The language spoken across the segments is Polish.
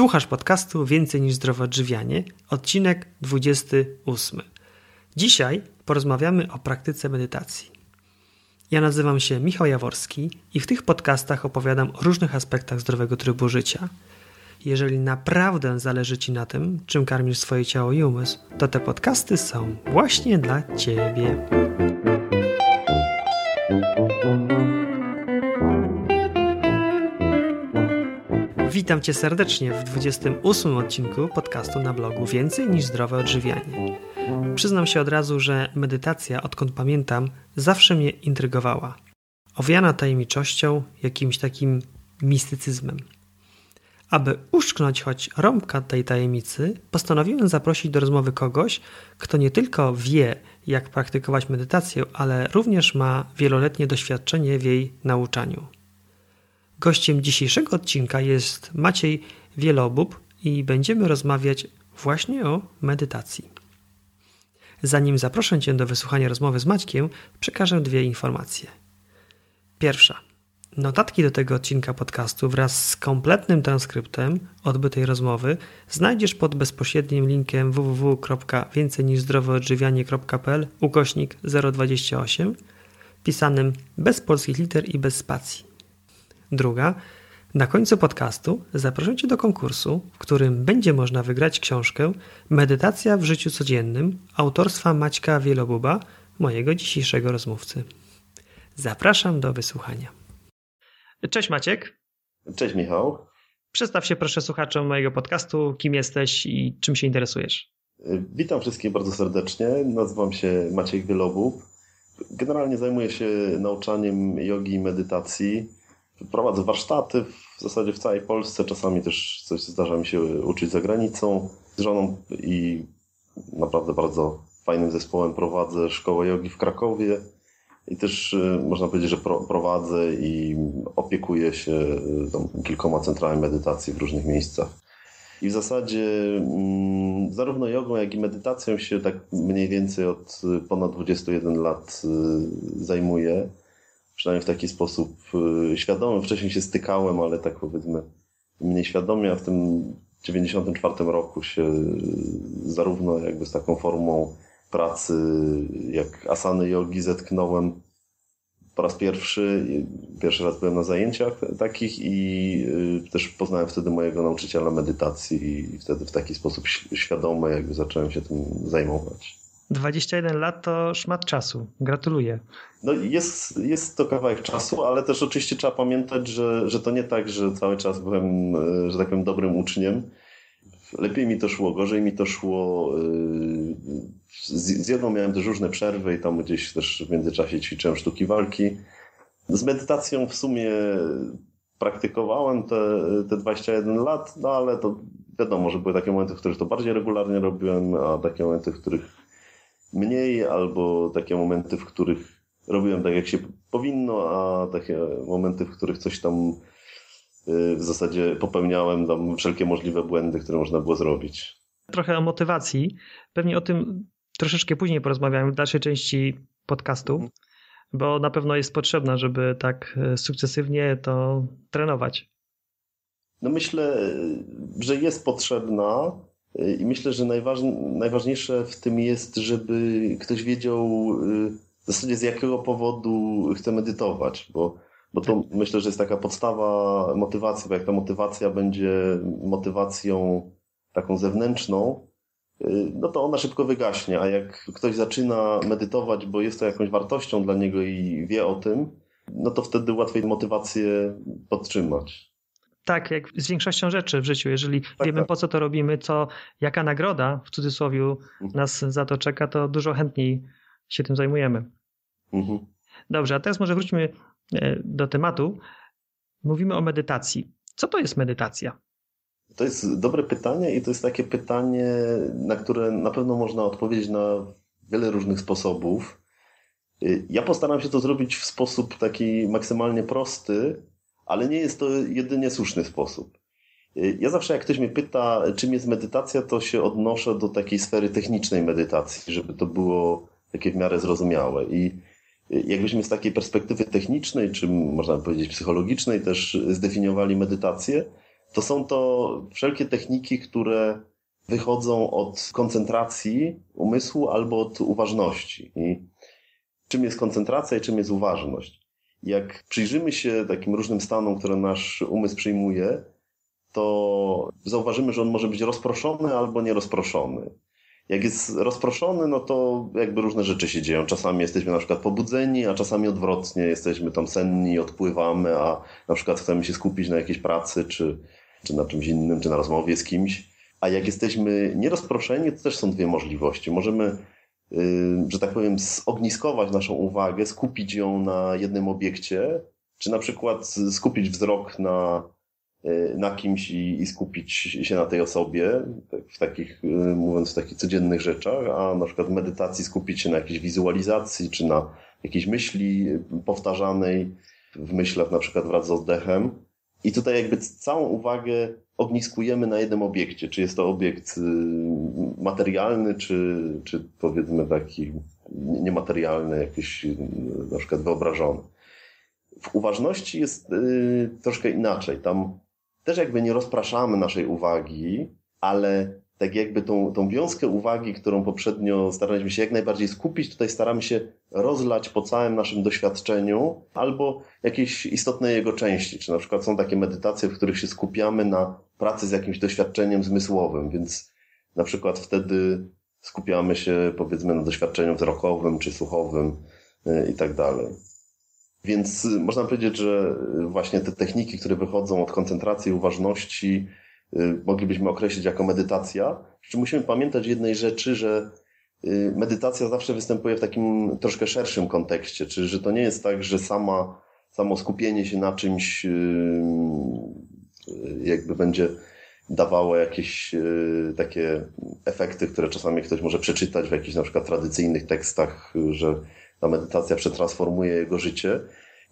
Słuchasz podcastu Więcej niż zdrowe odżywianie, odcinek 28. Dzisiaj porozmawiamy o praktyce medytacji. Ja nazywam się Michał Jaworski i w tych podcastach opowiadam o różnych aspektach zdrowego trybu życia. Jeżeli naprawdę zależy Ci na tym, czym karmisz swoje ciało i umysł, to te podcasty są właśnie dla Ciebie. Witam Cię serdecznie w 28 odcinku podcastu na blogu Więcej niż zdrowe odżywianie. Przyznam się od razu, że medytacja, odkąd pamiętam, zawsze mnie intrygowała. Owiana tajemniczością, jakimś takim mistycyzmem. Aby uszknąć choć rąbka tej tajemnicy, postanowiłem zaprosić do rozmowy kogoś, kto nie tylko wie, jak praktykować medytację, ale również ma wieloletnie doświadczenie w jej nauczaniu. Gościem dzisiejszego odcinka jest Maciej Wielobub i będziemy rozmawiać właśnie o medytacji. Zanim zaproszę Cię do wysłuchania rozmowy z Maćkiem, przekażę dwie informacje. Pierwsza. Notatki do tego odcinka podcastu wraz z kompletnym transkryptem odbytej rozmowy znajdziesz pod bezpośrednim linkiem www.więcejniżzdroweodżywianie.pl ukośnik 028 pisanym bez polskich liter i bez spacji. Druga, na końcu podcastu zaproszę Cię do konkursu, w którym będzie można wygrać książkę Medytacja w życiu codziennym autorstwa Maćka Wielobuba, mojego dzisiejszego rozmówcy. Zapraszam do wysłuchania. Cześć Maciek. Cześć Michał. Przedstaw się proszę słuchaczom mojego podcastu, kim jesteś i czym się interesujesz. Witam wszystkich bardzo serdecznie. Nazywam się Maciek Wielobub. Generalnie zajmuję się nauczaniem jogi i medytacji prowadzę warsztaty w zasadzie w całej Polsce. Czasami też coś zdarza mi się uczyć za granicą z żoną i naprawdę bardzo fajnym zespołem prowadzę szkołę jogi w Krakowie. I też y, można powiedzieć, że prowadzę i opiekuję się y, kilkoma centrami medytacji w różnych miejscach. I w zasadzie mm, zarówno jogą, jak i medytacją się tak mniej więcej od y, ponad 21 lat zajmuję przynajmniej w taki sposób y, świadomy. Wcześniej się stykałem, ale tak powiedzmy mniej świadomie, a w tym 94 roku się y, zarówno jakby z taką formą pracy jak asany jogi zetknąłem po raz pierwszy. Pierwszy raz byłem na zajęciach takich i y, też poznałem wtedy mojego nauczyciela medytacji i wtedy w taki sposób świadomy jakby zacząłem się tym zajmować. 21 lat to szmat czasu. Gratuluję. No jest, jest to kawałek czasu, ale też oczywiście trzeba pamiętać, że, że to nie tak, że cały czas byłem, że tak powiem, dobrym uczniem. Lepiej mi to szło, gorzej mi to szło. Z, z jedną miałem też różne przerwy i tam gdzieś też w międzyczasie ćwiczyłem sztuki walki. Z medytacją w sumie praktykowałem te, te 21 lat, no ale to wiadomo, że były takie momenty, w których to bardziej regularnie robiłem, a takie momenty, w których mniej, albo takie momenty, w których robiłem tak, jak się powinno, a takie momenty, w których coś tam y, w zasadzie popełniałem tam wszelkie możliwe błędy, które można było zrobić. Trochę o motywacji. Pewnie o tym troszeczkę później porozmawiamy w dalszej części podcastu, mhm. bo na pewno jest potrzebna, żeby tak y, sukcesywnie to trenować. No myślę, że jest potrzebna, i myślę, że najważniejsze w tym jest, żeby ktoś wiedział y, w zasadzie z jakiego powodu chce medytować, bo, bo to myślę, że jest taka podstawa motywacji, bo jak ta motywacja będzie motywacją taką zewnętrzną, y, no to ona szybko wygaśnie, a jak ktoś zaczyna medytować, bo jest to jakąś wartością dla niego i wie o tym, no to wtedy łatwiej motywację podtrzymać tak jak z większością rzeczy w życiu. Jeżeli tak, wiemy, tak. po co to robimy, co, jaka nagroda w cudzysłowie mhm. nas za to czeka, to dużo chętniej się tym zajmujemy. Mhm. Dobrze, a teraz może wróćmy e, do tematu. Mówimy o medytacji. Co to jest medytacja? To jest dobre pytanie i to jest takie pytanie, na które na pewno można odpowiedzieć na wiele różnych sposobów. E, ja postaram się to zrobić w sposób taki maksymalnie prosty, ale nie jest to jedynie słuszny sposób. Ja zawsze jak ktoś mnie pyta, czym jest medytacja, to się odnoszę do takiej sfery technicznej medytacji, żeby to było takie w miarę zrozumiałe. I jakbyśmy z takiej perspektywy technicznej, czy można powiedzieć psychologicznej też zdefiniowali medytację, to są to wszelkie techniki, które wychodzą od koncentracji umysłu albo od uważności. I czym jest koncentracja i czym jest uważność? Jak przyjrzymy się takim różnym stanom, które nasz umysł przyjmuje, to zauważymy, że on może być rozproszony albo nierozproszony. Jak jest rozproszony, no to jakby różne rzeczy się dzieją. Czasami jesteśmy na przykład pobudzeni, a czasami odwrotnie, jesteśmy tam senni, odpływamy, a na przykład chcemy się skupić na jakiejś pracy, czy, czy na czymś innym, czy na rozmowie z kimś. A jak jesteśmy nierozproszeni, to też są dwie możliwości. Możemy, że tak powiem, zogniskować naszą uwagę, skupić ją na jednym obiekcie, czy na przykład skupić wzrok na Y, na kimś i, i, skupić się na tej osobie, tak, w takich, y, mówiąc w takich codziennych rzeczach, a na przykład w medytacji skupić się na jakiejś wizualizacji, czy na jakiejś myśli powtarzanej w myślach, na przykład wraz z oddechem. I tutaj jakby całą uwagę ogniskujemy na jednym obiekcie, czy jest to obiekt y, materialny, czy, czy powiedzmy taki niematerialny, jakiś na przykład wyobrażony. W uważności jest troszkę inaczej. Tam też jakby nie rozpraszamy naszej uwagi, ale tak jakby tą, tą wiązkę uwagi, którą poprzednio staraliśmy się jak najbardziej skupić, tutaj staramy się rozlać po całym naszym doświadczeniu albo jakieś istotne jego części. Czy na przykład są takie medytacje, w których się skupiamy na pracy z jakimś doświadczeniem zmysłowym, więc na przykład wtedy skupiamy się powiedzmy na doświadczeniu wzrokowym czy słuchowym y, i tak dalej. Więc y, można powiedzieć, że y, właśnie te techniki, które wychodzą od koncentracji i uważności, moglibyśmy określić jako medytacja. Przy musimy pamiętać jednej rzeczy, że medytacja zawsze występuje w takim troszkę szerszym kontekście, czyli że to nie jest tak, że sama, samo skupienie się na czymś jakby będzie dawało jakieś takie efekty, które czasami ktoś może przeczytać w jakichś na przykład tradycyjnych tekstach, że ta medytacja przetransformuje jego życie.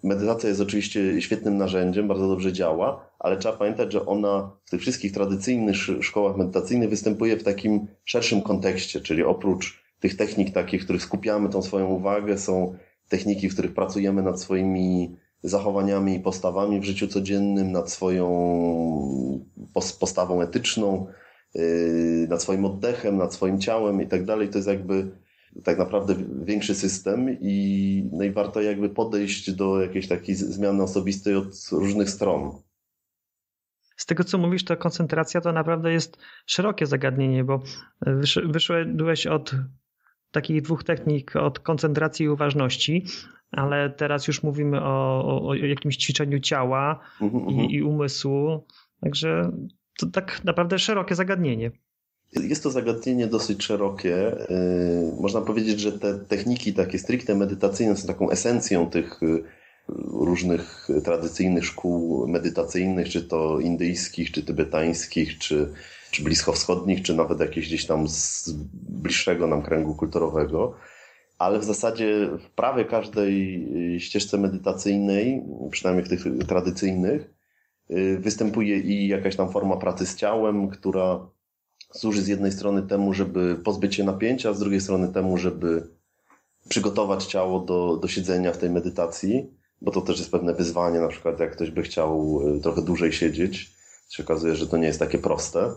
Medytacja jest oczywiście świetnym narzędziem, bardzo dobrze działa, ale trzeba pamiętać, że ona w tych wszystkich tradycyjnych szkołach medytacyjnych występuje w takim szerszym kontekście, czyli oprócz tych technik takich, w których skupiamy tą swoją uwagę, są techniki, w których pracujemy nad swoimi zachowaniami i postawami w życiu codziennym, nad swoją postawą etyczną, yy, nad swoim oddechem, nad swoim ciałem i tak dalej. To jest jakby tak naprawdę większy system i, no i warto jakby podejść do jakiejś takiej zmiany osobistej od różnych stron. Z tego, co mówisz, to koncentracja to naprawdę jest szerokie zagadnienie, bo wyszedłeś od takich dwóch technik, od koncentracji i uważności, ale teraz już mówimy o, o, o jakimś ćwiczeniu ciała uh -huh, i, uh -huh. i umysłu. Także to tak naprawdę szerokie zagadnienie. Jest to zagadnienie dosyć szerokie. Y, można powiedzieć, że te techniki takie stricte medytacyjne są taką esencją tych y, różnych tradycyjnych szkół medytacyjnych, czy to indyjskich, czy tybetańskich, czy, czy bliskowschodnich, czy nawet jakieś gdzieś tam z bliższego nam kręgu kulturowego. Ale w zasadzie w prawie każdej ścieżce medytacyjnej, przynajmniej w tych tradycyjnych, y, występuje i jakaś tam forma pracy z ciałem, która służy z jednej strony temu, żeby pozbyć się napięcia, z drugiej strony temu, żeby przygotować ciało do, do siedzenia w tej medytacji, bo to też jest pewne wyzwanie, na przykład jak ktoś by chciał y, trochę dłużej siedzieć, się okazuje, że to nie jest takie proste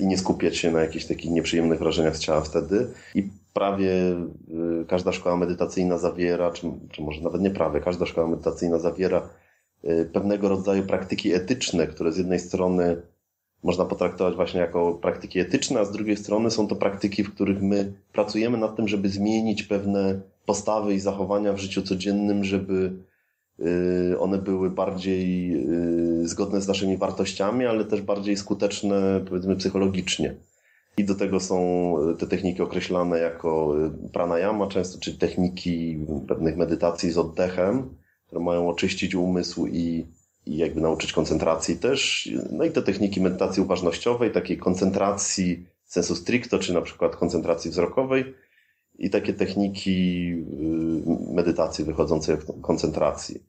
i nie skupiać się na jakichś takich nieprzyjemnych wrażeniach z ciała wtedy. I prawie y, każda szkoła medytacyjna zawiera, czy, czy może nawet nie prawie, każda szkoła medytacyjna zawiera pewnego rodzaju praktyki etyczne, które z jednej strony można potraktować właśnie jako praktyki etyczne, a z drugiej strony są to praktyki, w których my pracujemy nad tym, żeby zmienić pewne postawy i zachowania w życiu codziennym, żeby one były bardziej y, zgodne z naszymi wartościami, ale też bardziej skuteczne, powiedzmy, psychologicznie. I do tego są te techniki określane jako y, pranayama, często, czyli techniki pewnych medytacji z oddechem, które mają oczyścić umysł i i jakby nauczyć koncentracji też. No i te techniki medytacji uważnościowej, takiej koncentracji sensu stricto, czy na przykład koncentracji wzrokowej i takie techniki y, medytacji wychodzącej od koncentracji.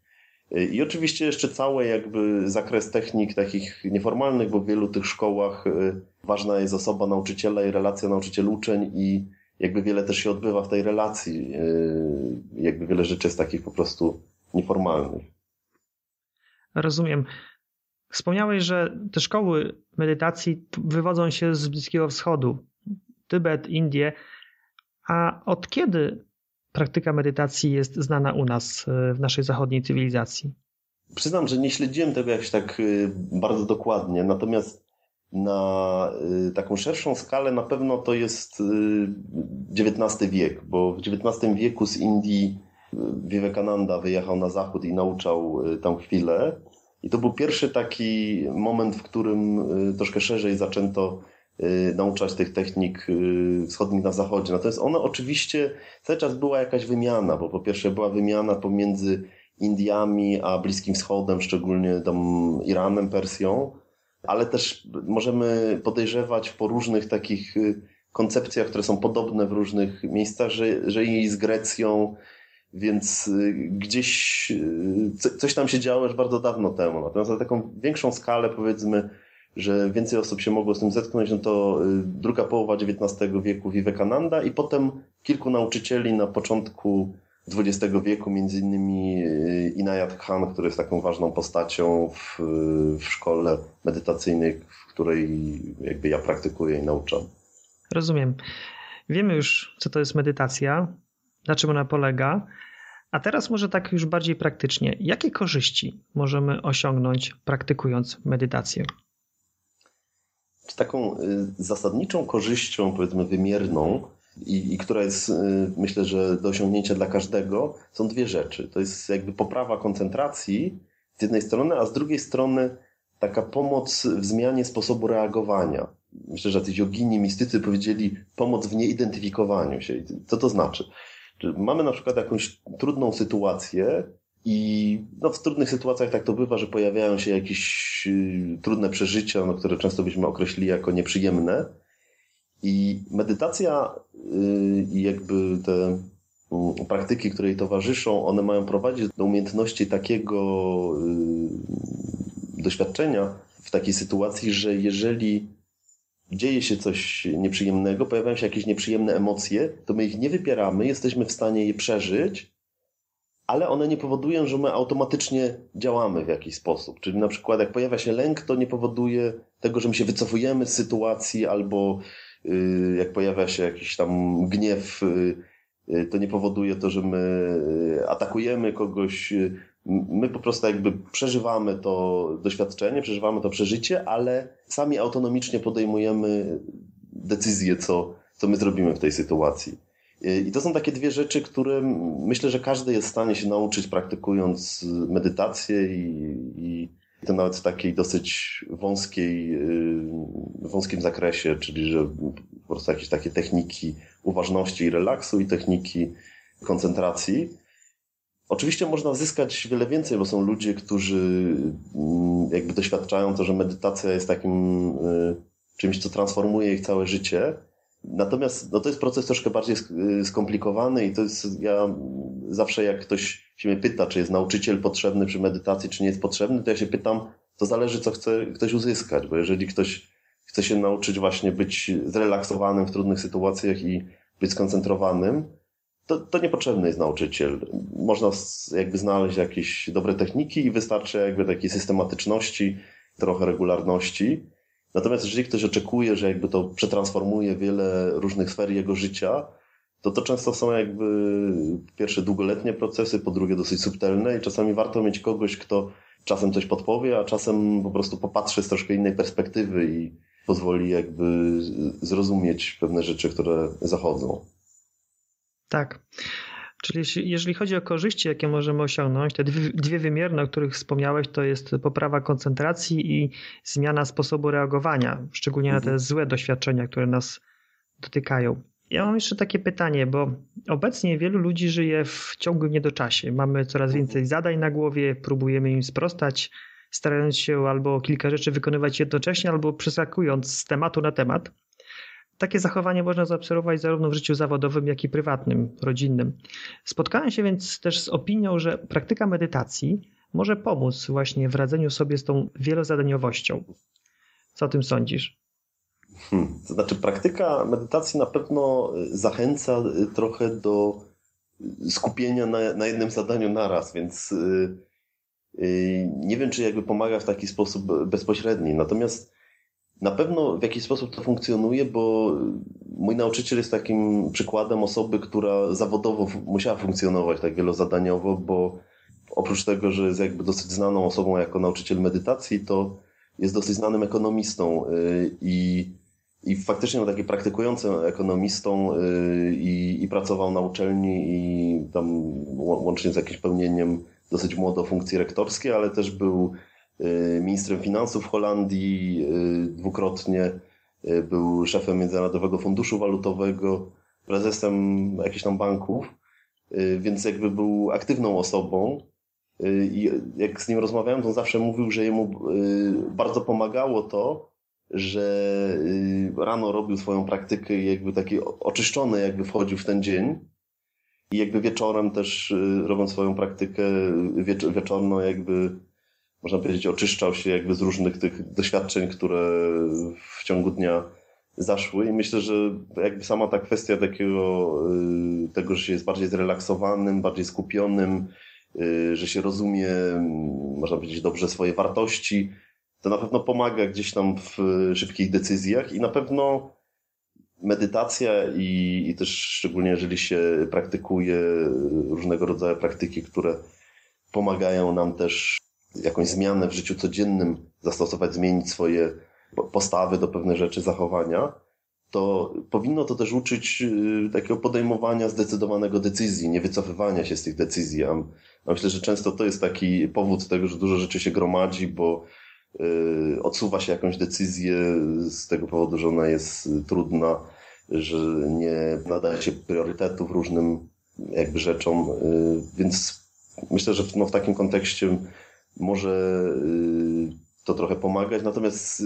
I oczywiście jeszcze cały jakby zakres technik takich nieformalnych, bo w wielu tych szkołach y, ważna jest osoba nauczyciela i relacja nauczyciel-uczeń i jakby wiele też się odbywa w tej relacji. Y, jakby wiele rzeczy jest takich po prostu nieformalnych. Rozumiem. Wspomniałeś, że te szkoły medytacji wywodzą się z Bliskiego Wschodu, Tybet, Indie. A od kiedy praktyka medytacji jest znana u nas, e, w naszej zachodniej cywilizacji? Przyznam, że nie śledziłem tego jakoś tak y, bardzo dokładnie, natomiast na y, taką szerszą skalę na pewno to jest XIX wiek, bo w XIX wieku z Indii Vivekananda wyjechał na zachód i nauczał tam chwilę. I to był pierwszy taki moment, w którym troszkę szerzej zaczęto nauczać tych technik wschodnich na zachodzie. Natomiast ona oczywiście cały czas była jakaś wymiana, bo po pierwsze była wymiana pomiędzy Indiami, a Bliskim Wschodem, szczególnie tam Iranem, Persją, ale też możemy podejrzewać po różnych takich y, koncepcjach, które są podobne w różnych miejscach, że, że i z Grecją, więc y, gdzieś y, coś tam się działo już bardzo dawno temu. Natomiast na taką większą skalę, powiedzmy, że więcej osób się mogło z tym zetknąć, no to druga połowa XIX wieku Vivekananda i potem kilku nauczycieli na początku XX wieku, między innymi e, Inayat Khan, który jest taką ważną postacią w, w szkole medytacyjnej, w której jakby ja praktykuję i nauczam. Rozumiem. Wiemy już, co to jest medytacja, na czym ona polega. A teraz może tak już bardziej praktycznie. Jakie korzyści możemy osiągnąć praktykując medytację? Taką y, zasadniczą korzyścią, powiedzmy wymierną, i, i która jest, y, myślę, że do osiągnięcia dla każdego, są dwie rzeczy. To jest jakby poprawa koncentracji z jednej strony, a z drugiej strony taka pomoc w zmianie sposobu reagowania. Myślę, że jacyś jogini, mistycy powiedzieli pomoc w nieidentyfikowaniu się. Co to znaczy? Mamy na przykład jakąś trudną sytuację i no, w trudnych sytuacjach tak to bywa, że pojawiają się jakieś y, trudne przeżycia, no, które często byśmy określili jako nieprzyjemne. I medytacja y, i jakby te mm, praktyki, które jej towarzyszą, one mają prowadzić do umiejętności takiego y, doświadczenia w takiej sytuacji, że jeżeli dzieje się coś nieprzyjemnego, pojawiają się jakieś nieprzyjemne emocje, to my ich nie wypieramy, jesteśmy w stanie je przeżyć, ale one nie powodują, że my automatycznie działamy w jakiś sposób. Czyli na przykład jak pojawia się lęk, to nie powoduje tego, że my się wycofujemy z sytuacji albo Y, jak pojawia się jakiś tam gniew, y, y, to nie powoduje to, że my atakujemy kogoś. My po prostu jakby przeżywamy to doświadczenie, przeżywamy to przeżycie, ale sami autonomicznie podejmujemy decyzję, co, co my zrobimy w tej sytuacji. I to są takie dwie rzeczy, które myślę, że każdy jest w stanie się nauczyć praktykując medytację i, i to nawet w takiej dosyć wąskiej, y, wąskim zakresie, czyli że po prostu jakieś takie techniki uważności i relaksu i techniki koncentracji. Oczywiście można zyskać wiele więcej, bo są ludzie, którzy mm, jakby doświadczają to, że medytacja jest takim y, czymś, co transformuje ich całe życie. Natomiast no to jest proces troszkę bardziej skomplikowany i to jest, ja zawsze jak ktoś się mnie pyta, czy jest nauczyciel potrzebny przy medytacji, czy nie jest potrzebny, to ja się pytam, to zależy, co chce ktoś uzyskać, bo jeżeli ktoś chce się nauczyć właśnie być zrelaksowanym w trudnych sytuacjach i być skoncentrowanym, to, to niepotrzebny jest nauczyciel. Można jakby znaleźć jakieś dobre techniki i wystarczy jakby takiej systematyczności, trochę regularności. Natomiast jeżeli ktoś oczekuje, że jakby to przetransformuje wiele różnych sfer jego życia, to to często są jakby pierwsze długoletnie procesy, po drugie dosyć subtelne i czasami warto mieć kogoś, kto czasem coś podpowie, a czasem po prostu popatrzy z troszkę innej perspektywy i pozwoli jakby zrozumieć pewne rzeczy, które zachodzą. Tak. Czyli jeżeli chodzi o korzyści, jakie możemy osiągnąć, te dwie wymierne, o których wspomniałeś, to jest poprawa koncentracji i zmiana sposobu reagowania, szczególnie na te mhm. złe doświadczenia, które nas dotykają. Ja mam jeszcze takie pytanie, bo obecnie wielu ludzi żyje w ciągłym niedoczasie. Mamy coraz mhm. więcej zadań na głowie, próbujemy im sprostać, starając się albo kilka rzeczy wykonywać jednocześnie, albo przeskakując z tematu na temat. Takie zachowanie można zaobserwować zarówno w życiu zawodowym, jak i prywatnym, rodzinnym. Spotkałem się więc też z opinią, że praktyka medytacji może pomóc właśnie w radzeniu sobie z tą wielozadaniowością. Co o tym sądzisz? Hmm. To znaczy, praktyka medytacji na pewno zachęca trochę do skupienia na, na jednym zadaniu naraz, więc Nie wiem, czy jakby pomaga w taki sposób bezpośredni. Natomiast na pewno w jakiś sposób to funkcjonuje, bo mój nauczyciel jest takim przykładem osoby, która zawodowo musiała funkcjonować tak wielozadaniowo, bo oprócz tego, że jest jakby dosyć znaną osobą jako nauczyciel medytacji, to jest dosyć znanym ekonomistą y, i, i faktycznie był taki praktykującym ekonomistą y, i, i pracował na uczelni i tam łącznie z jakimś pełnieniem dosyć młodo funkcji rektorskiej, ale też był ministrem finansów Holandii dwukrotnie, był szefem Międzynarodowego Funduszu Walutowego, prezesem jakichś tam banków, więc jakby był aktywną osobą Y, I jak z nim rozmawiałem, to on zawsze mówił, że jemu y, bardzo pomagało to, że y, rano robił swoją praktykę i jakby taki oczyszczony jakby wchodził w ten dzień. I jakby wieczorem też robiąc swoją praktykę wieczorną jakby można powiedzieć oczyszczał się jakby z różnych tych doświadczeń, które w ciągu dnia zaszły. I myślę, że jakby sama ta kwestia takiego tego, że się jest bardziej zrelaksowanym, bardziej skupionym, Y, że się rozumie, mm, można powiedzieć, dobrze swoje wartości, to na pewno pomaga gdzieś tam w szybkich decyzjach i na pewno medytacja i, i też szczególnie jeżeli się praktykuje różnego rodzaju praktyki, które pomagają nam też jakąś zmianę w życiu codziennym zastosować, zmienić swoje postawy do pewnych rzeczy, zachowania, to powinno to też uczyć y, takiego podejmowania zdecydowanego decyzji, nie wycofywania się z tych decyzji. A myślę, że często to jest taki powód tego, że dużo rzeczy się gromadzi, bo y, odsuwa się jakąś decyzję z tego powodu, że ona jest trudna, że nie nadaje się priorytetów różnym jakby rzeczom, y, więc myślę, że no w takim kontekście może to trochę pomagać. Natomiast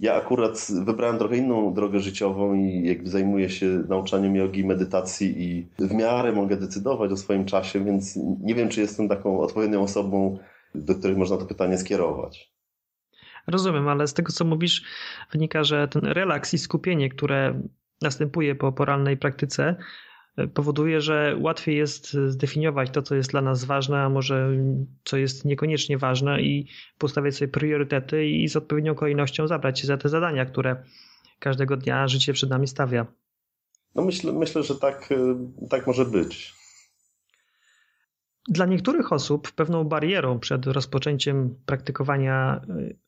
ja akurat wybrałem trochę inną drogę życiową i jakby zajmuję się nauczaniem jogi, medytacji i w miarę mogę decydować o swoim czasie, więc nie wiem, czy jestem taką odpowiednią osobą, do której można to pytanie skierować. Rozumiem, ale z tego co mówisz, wynika, że ten relaks i skupienie, które następuje po porannej praktyce, powoduje, że łatwiej jest zdefiniować to, co jest dla nas ważne, a może co jest niekoniecznie ważne i postawiać sobie priorytety i z odpowiednią kolejnością zabrać się za te zadania, które każdego dnia życie przed nami stawia. No myślę, myślę że tak, tak może być. Dla niektórych osób pewną barierą przed rozpoczęciem praktykowania y,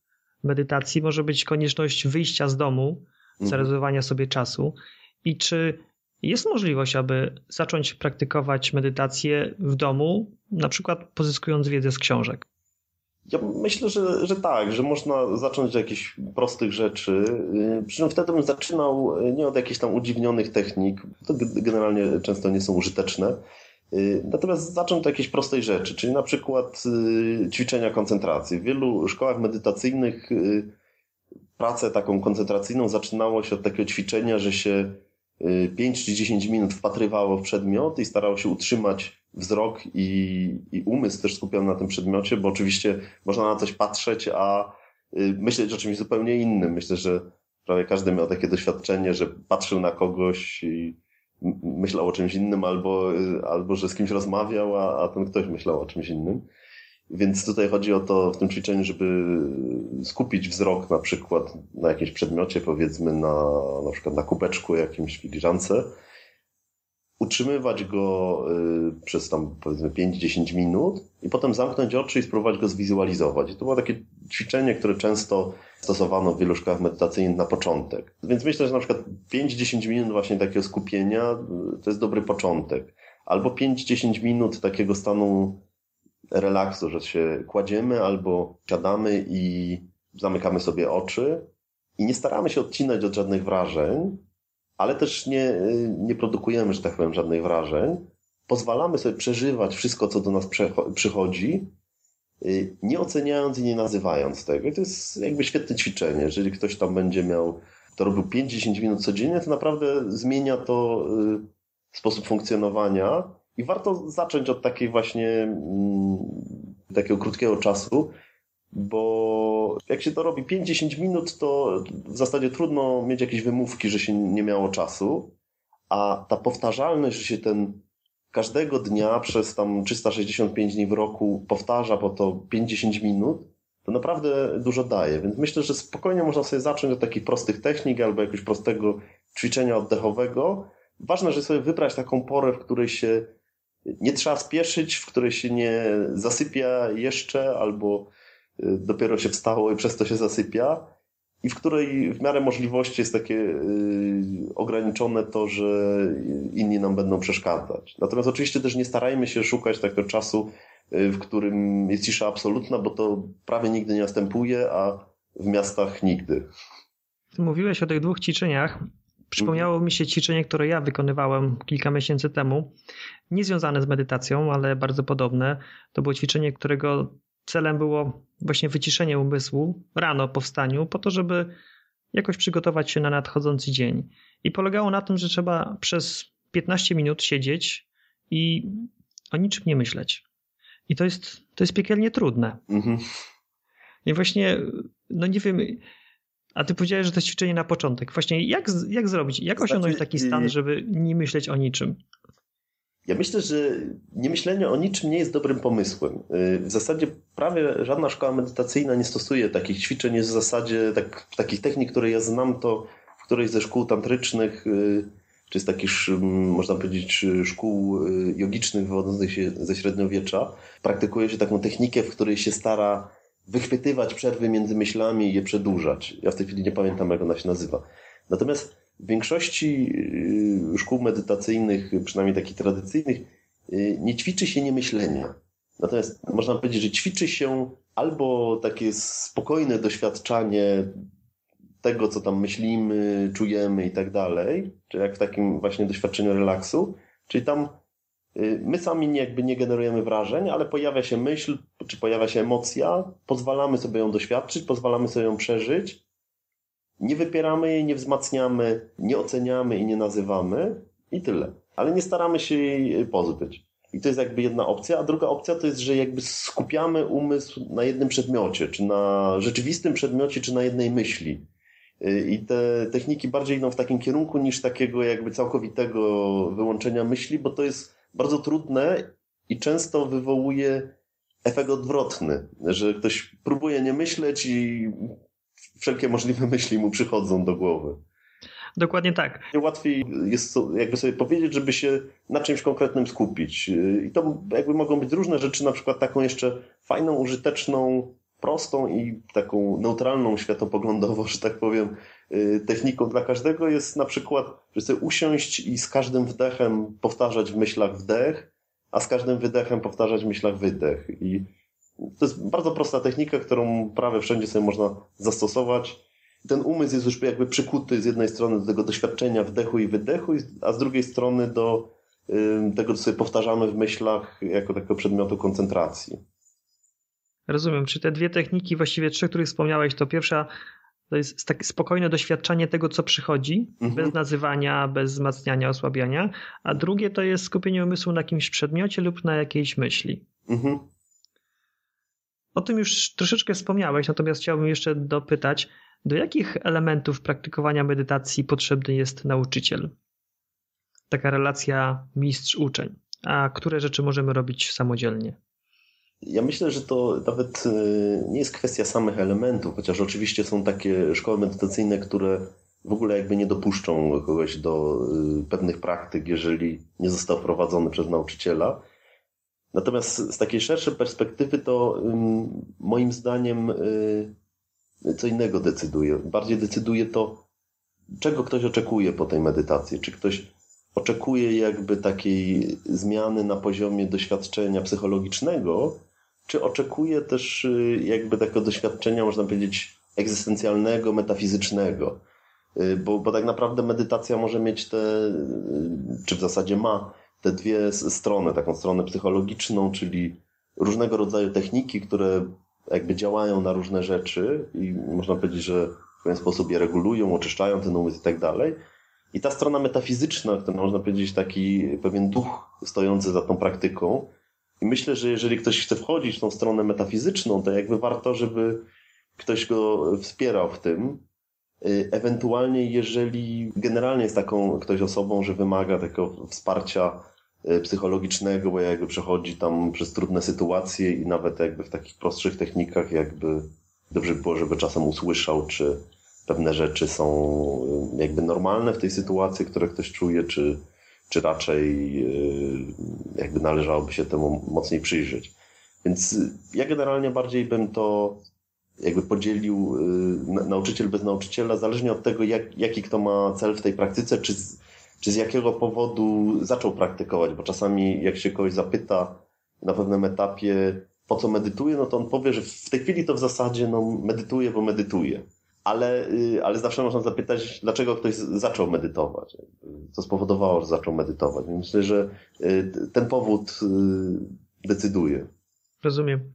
medytacji może być konieczność wyjścia z domu, mhm. zarezerwowania sobie czasu. I czy jest możliwość, aby zacząć praktykować medytację w domu, na przykład pozyskując wiedzę z książek. Ja myślę, że, że tak, że można zacząć od jakichś prostych rzeczy. Przy czym wtedy bym zaczynał nie od jakichś tam udziwnionych technik, to generalnie często nie są użyteczne. Natomiast zacząć od jakiejś prostej rzeczy, czyli na przykład y, ćwiczenia koncentracji. W wielu szkołach medytacyjnych pracę taką koncentracyjną zaczynało się od takiego ćwiczenia, że się 5 czy 10 minut wpatrywało w przedmiot i starało się utrzymać wzrok i, i umysł też skupiony na tym przedmiocie, bo oczywiście można na coś patrzeć, a y, myśleć o czymś zupełnie innym. Myślę, że prawie każdy miał takie doświadczenie, że patrzył na kogoś i myślał o czymś innym, albo, y, albo że z kimś rozmawiał, a, a ten ktoś myślał o czymś innym. Więc tutaj chodzi o to w tym ćwiczeniu, żeby skupić wzrok na przykład na jakimś przedmiocie, powiedzmy na, na przykład na kubeczku jakimś filiżance, utrzymywać go y, przez tam powiedzmy 5-10 minut i potem zamknąć oczy i spróbować go zwizualizować. I to było takie ćwiczenie, które często stosowano w wielu szkołach medytacyjnych na początek. Więc myślę, że na przykład 5-10 minut właśnie takiego skupienia y, to jest dobry początek. Albo 5-10 minut takiego stanu relaksu, że się kładziemy albo siadamy i zamykamy sobie oczy i nie staramy się odcinać od żadnych wrażeń, ale też nie, nie produkujemy, że tak powiem, żadnych wrażeń. Pozwalamy sobie przeżywać wszystko, co do nas przychodzi, y, nie oceniając i nie nazywając tego. I to jest jakby świetne ćwiczenie. Jeżeli ktoś tam będzie miał, to robił 5-10 minut codziennie, to naprawdę zmienia to y, sposób funkcjonowania i warto zacząć od takiej właśnie mm, takiego krótkiego czasu, bo jak się to robi 5-10 minut, to w zasadzie trudno mieć jakieś wymówki, że się nie miało czasu, a ta powtarzalność, że się ten każdego dnia przez tam 365 dni w roku powtarza po to 5-10 minut, to naprawdę dużo daje. Więc myślę, że spokojnie można sobie zacząć od takich prostych technik albo jakiegoś prostego ćwiczenia oddechowego. Ważne, że sobie wybrać taką porę, w której się nie trzeba spieszyć, w której się nie zasypia jeszcze albo y, dopiero się wstało i przez to się zasypia i w której w miarę możliwości jest takie yy, ograniczone to, że inni nam będą przeszkadzać. Natomiast oczywiście też nie starajmy się szukać takiego czasu, yy, w którym jest cisza absolutna, bo to prawie nigdy nie następuje, a w miastach nigdy. Mówiłeś o tych dwóch ćwiczeniach. Przypomniało mi się ćwiczenie, które ja wykonywałem kilka miesięcy temu. Nie związane z medytacją, ale bardzo podobne. To było ćwiczenie, którego celem było właśnie wyciszenie umysłu rano po wstaniu, po to, żeby jakoś przygotować się na nadchodzący dzień. I polegało na tym, że trzeba przez 15 minut siedzieć i o niczym nie myśleć. I to jest, to jest piekielnie trudne. Mhm. I właśnie, no nie wiem, a ty powiedziałeś, że to jest ćwiczenie na początek. Właśnie jak, jak zrobić, jak znaczy, osiągnąć taki stan, żeby nie myśleć o niczym? Ja myślę, że niemyślenie o niczym nie jest dobrym pomysłem. Y, w zasadzie prawie żadna szkoła medytacyjna nie stosuje takich ćwiczeń. Jest w zasadzie tak, takich technik, które ja znam, to w którejś ze szkół tantrycznych, y, czy z takich, można powiedzieć, szkół y, jogicznych wywodzących się ze średniowiecza, praktykuje się taką technikę, w której się stara wychwytywać przerwy między myślami i je przedłużać. Ja w tej chwili nie pamiętam, jak ona się nazywa. Natomiast w większości y, szkół medytacyjnych, przynajmniej takich tradycyjnych, y, nie ćwiczy się niemyślenie. Natomiast można powiedzieć, że ćwiczy się albo takie spokojne doświadczanie tego, co tam myślimy, czujemy i tak dalej, czy jak w takim właśnie doświadczeniu relaksu, czyli tam my sami jakby nie generujemy wrażeń, ale pojawia się myśl, czy pojawia się emocja, pozwalamy sobie ją doświadczyć, pozwalamy sobie ją przeżyć nie wypieramy jej, nie wzmacniamy, nie oceniamy i nie nazywamy i tyle. Ale nie staramy się jej pozbyć. I to jest jakby jedna opcja, a druga opcja to jest, że jakby skupiamy umysł na jednym przedmiocie, czy na rzeczywistym przedmiocie, czy na jednej myśli. I te techniki bardziej idą w takim kierunku niż takiego jakby całkowitego wyłączenia myśli, bo to jest bardzo trudne i często wywołuje efekt odwrotny, że ktoś próbuje nie myśleć i wszelkie możliwe myśli mu przychodzą do głowy. Dokładnie tak. Łatwiej jest jakby sobie powiedzieć, żeby się na czymś konkretnym skupić. I to jakby mogą być różne rzeczy, na przykład taką jeszcze fajną, użyteczną, prostą i taką neutralną światopoglądowo, że tak powiem, y, techniką dla każdego jest na przykład, że sobie usiąść i z każdym wdechem powtarzać w myślach wdech, a z każdym wydechem powtarzać w myślach wydech. I to jest bardzo prosta technika, którą prawie wszędzie sobie można zastosować. Ten umysł jest już jakby przykuty z jednej strony do tego doświadczenia wdechu i wydechu, a z drugiej strony do tego, co sobie powtarzamy w myślach jako takiego przedmiotu koncentracji. Rozumiem. Czy te dwie techniki, właściwie trzy, których wspomniałeś, to pierwsza to jest takie spokojne doświadczanie tego, co przychodzi, mhm. bez nazywania, bez wzmacniania, osłabiania, a drugie to jest skupienie umysłu na jakimś przedmiocie lub na jakiejś myśli. Mhm. O tym już troszeczkę wspomniałeś, natomiast chciałbym jeszcze dopytać, do jakich elementów praktykowania medytacji potrzebny jest nauczyciel? Taka relacja mistrz-uczeń. A które rzeczy możemy robić samodzielnie? Ja myślę, że to nawet y, nie jest kwestia samych elementów, chociaż oczywiście są takie szkoły medytacyjne, które w ogóle jakby nie dopuszczą kogoś do y, pewnych praktyk, jeżeli nie został prowadzony przez nauczyciela. Natomiast z takiej szerszej perspektywy to moim zdaniem y, co innego decyduje. Bardziej decyduje to, czego ktoś oczekuje po tej medytacji. Czy ktoś oczekuje jakby takiej zmiany na poziomie doświadczenia psychologicznego, czy oczekuje też y, jakby takiego doświadczenia, można powiedzieć, egzystencjalnego, metafizycznego. Y, bo, bo tak naprawdę medytacja może mieć te, czy w zasadzie ma te dwie strony, taką stronę psychologiczną, czyli różnego rodzaju techniki, które jakby działają na różne rzeczy i można powiedzieć, że w pewien sposób je regulują, oczyszczają ten umysł i tak dalej. I ta strona metafizyczna, która można powiedzieć taki pewien duch stojący za tą praktyką. I myślę, że jeżeli ktoś chce wchodzić w tą stronę metafizyczną, to jakby warto, żeby ktoś go wspierał w tym, Y, ewentualnie, jeżeli generalnie jest taką ktoś osobą, że wymaga takiego wsparcia psychologicznego, bo jakby przechodzi tam przez trudne sytuacje i nawet jakby w takich prostszych technikach jakby dobrze by było, żeby czasem usłyszał, czy pewne rzeczy są jakby normalne w tej sytuacji, które ktoś czuje, czy, czy raczej jakby należałoby się temu mocniej przyjrzeć. Więc ja generalnie bardziej bym to jakby podzielił y, nauczyciel bez nauczyciela, zależnie od tego, jak, jaki kto ma cel w tej praktyce, czy z, czy z jakiego powodu zaczął praktykować, bo czasami jak się kogoś zapyta na pewnym etapie, po co medytuje, no to on powie, że w tej chwili to w zasadzie no, medytuje, bo medytuje. Ale, y, ale zawsze można zapytać, dlaczego ktoś zaczął medytować, co spowodowało, że zaczął medytować. Myślę, że y, ten powód decyduje. Rozumiem.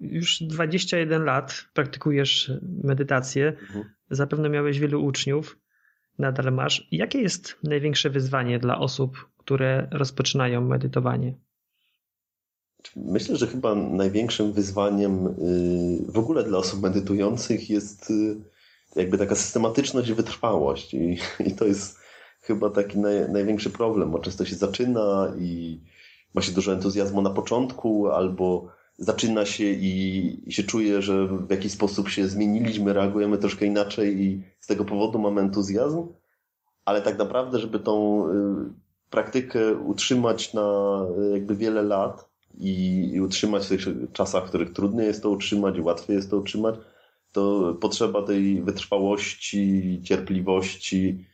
Już 21 lat praktykujesz medytację. Mhm. Zapewne miałeś wielu uczniów. Nadal masz. Jakie jest największe wyzwanie dla osób, które rozpoczynają medytowanie? Myślę, że chyba największym wyzwaniem y, w ogóle dla osób medytujących jest y, jakby taka systematyczność i wytrwałość. I, i to jest chyba taki naj, największy problem, bo często się zaczyna i ma się dużo entuzjazmu na początku, albo zaczyna się i, i, się czuje, że w jakiś sposób się zmieniliśmy, reagujemy troszkę inaczej i z tego powodu mamy entuzjazm, ale tak naprawdę, żeby tą y, praktykę utrzymać na jakby wiele lat i, i utrzymać w tych czasach, w których trudniej jest to utrzymać łatwiej jest to utrzymać, to potrzeba tej wytrwałości, cierpliwości,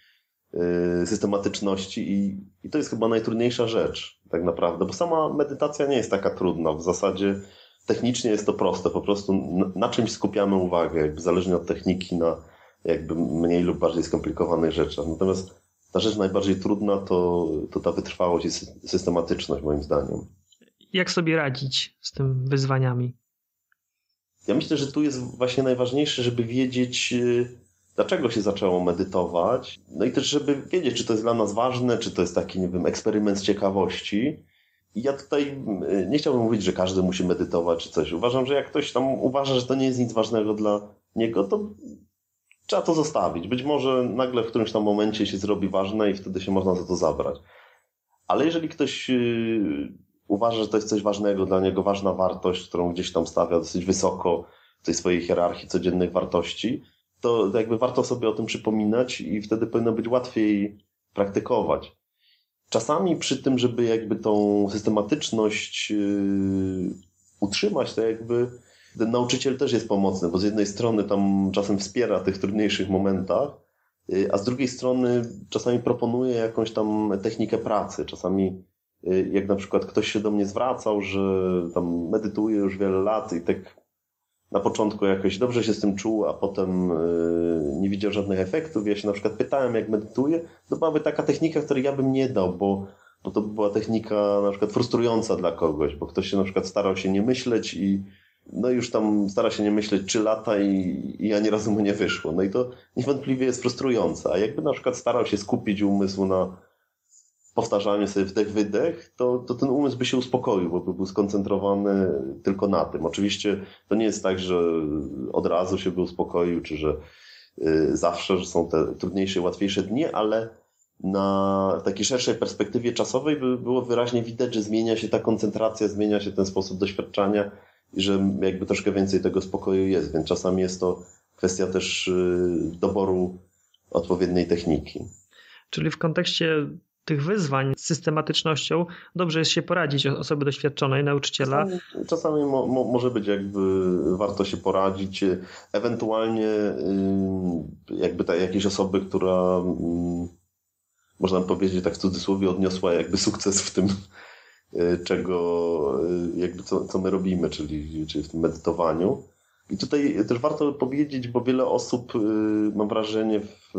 Y, systematyczności i, i to jest chyba najtrudniejsza rzecz tak naprawdę, bo sama medytacja nie jest taka trudna. W zasadzie technicznie jest to proste, po prostu na, na czymś skupiamy uwagę, jakby zależnie od techniki na jakby mniej lub bardziej skomplikowanych rzeczach. Natomiast ta rzecz najbardziej trudna to, to ta wytrwałość i systematyczność moim zdaniem. Jak sobie radzić z tym wyzwaniami? Ja myślę, że tu jest właśnie najważniejsze, żeby wiedzieć, y, dlaczego się zaczęło medytować. No i też, żeby wiedzieć, czy to jest dla nas ważne, czy to jest taki, nie wiem, eksperyment z ciekawości. I ja tutaj y, nie chciałbym mówić, że każdy musi medytować czy coś. Uważam, że jak ktoś tam uważa, że to nie jest nic ważnego dla niego, to trzeba to zostawić. Być może nagle w którymś tam momencie się zrobi ważne i wtedy się można za to zabrać. Ale jeżeli ktoś y, uważa, że to jest coś ważnego dla niego, ważna wartość, którą gdzieś tam stawia dosyć wysoko w tej swojej hierarchii codziennych wartości, to jakby warto sobie o tym przypominać i wtedy powinno być łatwiej praktykować. Czasami przy tym, żeby jakby tą systematyczność yy, utrzymać, to jakby ten nauczyciel też jest pomocny, bo z jednej strony tam czasem wspiera w tych trudniejszych momentach, yy, a z drugiej strony czasami proponuje jakąś tam technikę pracy. Czasami jak na przykład ktoś się do mnie zwracał, że tam medytuje już wiele lat i tak na początku jakoś dobrze się z tym czuł, a potem yy, nie widział żadnych efektów. Ja się na przykład pytałem, jak medytuję, to byłaby taka technika, której ja bym nie dał, bo, bo to była technika na przykład frustrująca dla kogoś, bo ktoś się na przykład starał się nie myśleć i no już tam stara się nie myśleć trzy lata i, i ani razu mu nie wyszło. No i to niewątpliwie jest frustrujące. A jakby na przykład starał się skupić umysł na powtarzaniu sobie wdech, wydech, to, to ten umysł by się uspokoił, bo by był skoncentrowany tylko na tym. Oczywiście to nie jest tak, że od razu się by uspokoił, czy że y, zawsze, że są te trudniejsze łatwiejsze dni, ale na takiej szerszej perspektywie czasowej by było wyraźnie widać, że zmienia się ta koncentracja, zmienia się ten sposób doświadczania i że jakby troszkę więcej tego spokoju jest, więc czasami jest to kwestia też y, doboru odpowiedniej techniki. Czyli w kontekście tych wyzwań z systematycznością dobrze jest się poradzić osoby doświadczonej, nauczyciela. Czasami, czasami mo, mo, może być jakby warto się poradzić, ewentualnie jakby ta, jakieś osoby, która można powiedzieć tak w cudzysłowie odniosła jakby sukces w tym, y, czego y, jakby co, co my robimy, czyli, czyli w tym medytowaniu i tutaj też warto powiedzieć, bo wiele osób, y, mam wrażenie, w,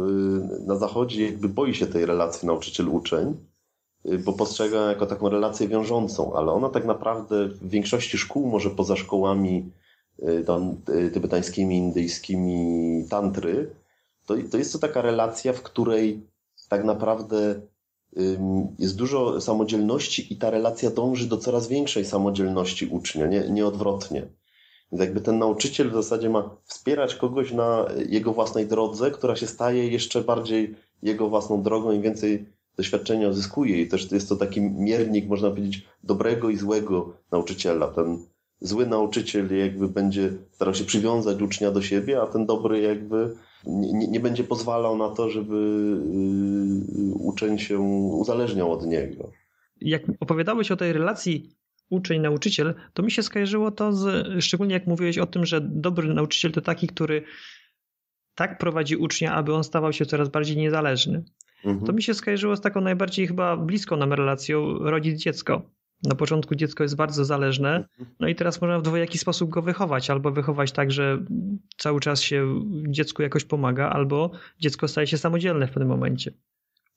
na zachodzie jakby boi się tej relacji nauczyciel-uczeń, y, bo postrzega jako taką relację wiążącą, ale ona tak naprawdę w większości szkół, może poza szkołami y, tybetańskimi, indyjskimi, tantry, to, to jest to taka relacja, w której tak naprawdę jest dużo samodzielności i ta relacja dąży do coraz większej samodzielności ucznia, nie, nie odwrotnie. Więc jakby ten nauczyciel w zasadzie ma wspierać kogoś na jego własnej drodze, która się staje jeszcze bardziej jego własną drogą, im więcej doświadczenia uzyskuje i też jest to taki miernik, można powiedzieć, dobrego i złego nauczyciela. Ten zły nauczyciel jakby będzie starał się przywiązać ucznia do siebie, a ten dobry jakby nie, nie będzie pozwalał na to, żeby yy, uczeń się uzależniał od niego. Jak opowiadałeś o tej relacji uczeń-nauczyciel, to mi się skojarzyło to z, szczególnie jak mówiłeś o tym, że dobry nauczyciel to taki, który tak prowadzi ucznia, aby on stawał się coraz bardziej niezależny. Mhm. To mi się skojarzyło z taką najbardziej chyba bliską nam relacją rodzic-dziecko. Na początku dziecko jest bardzo zależne, mhm. no i teraz można w dwojaki sposób go wychować. Albo wychować tak, że cały czas się dziecku jakoś pomaga, albo dziecko staje się samodzielne w pewnym momencie.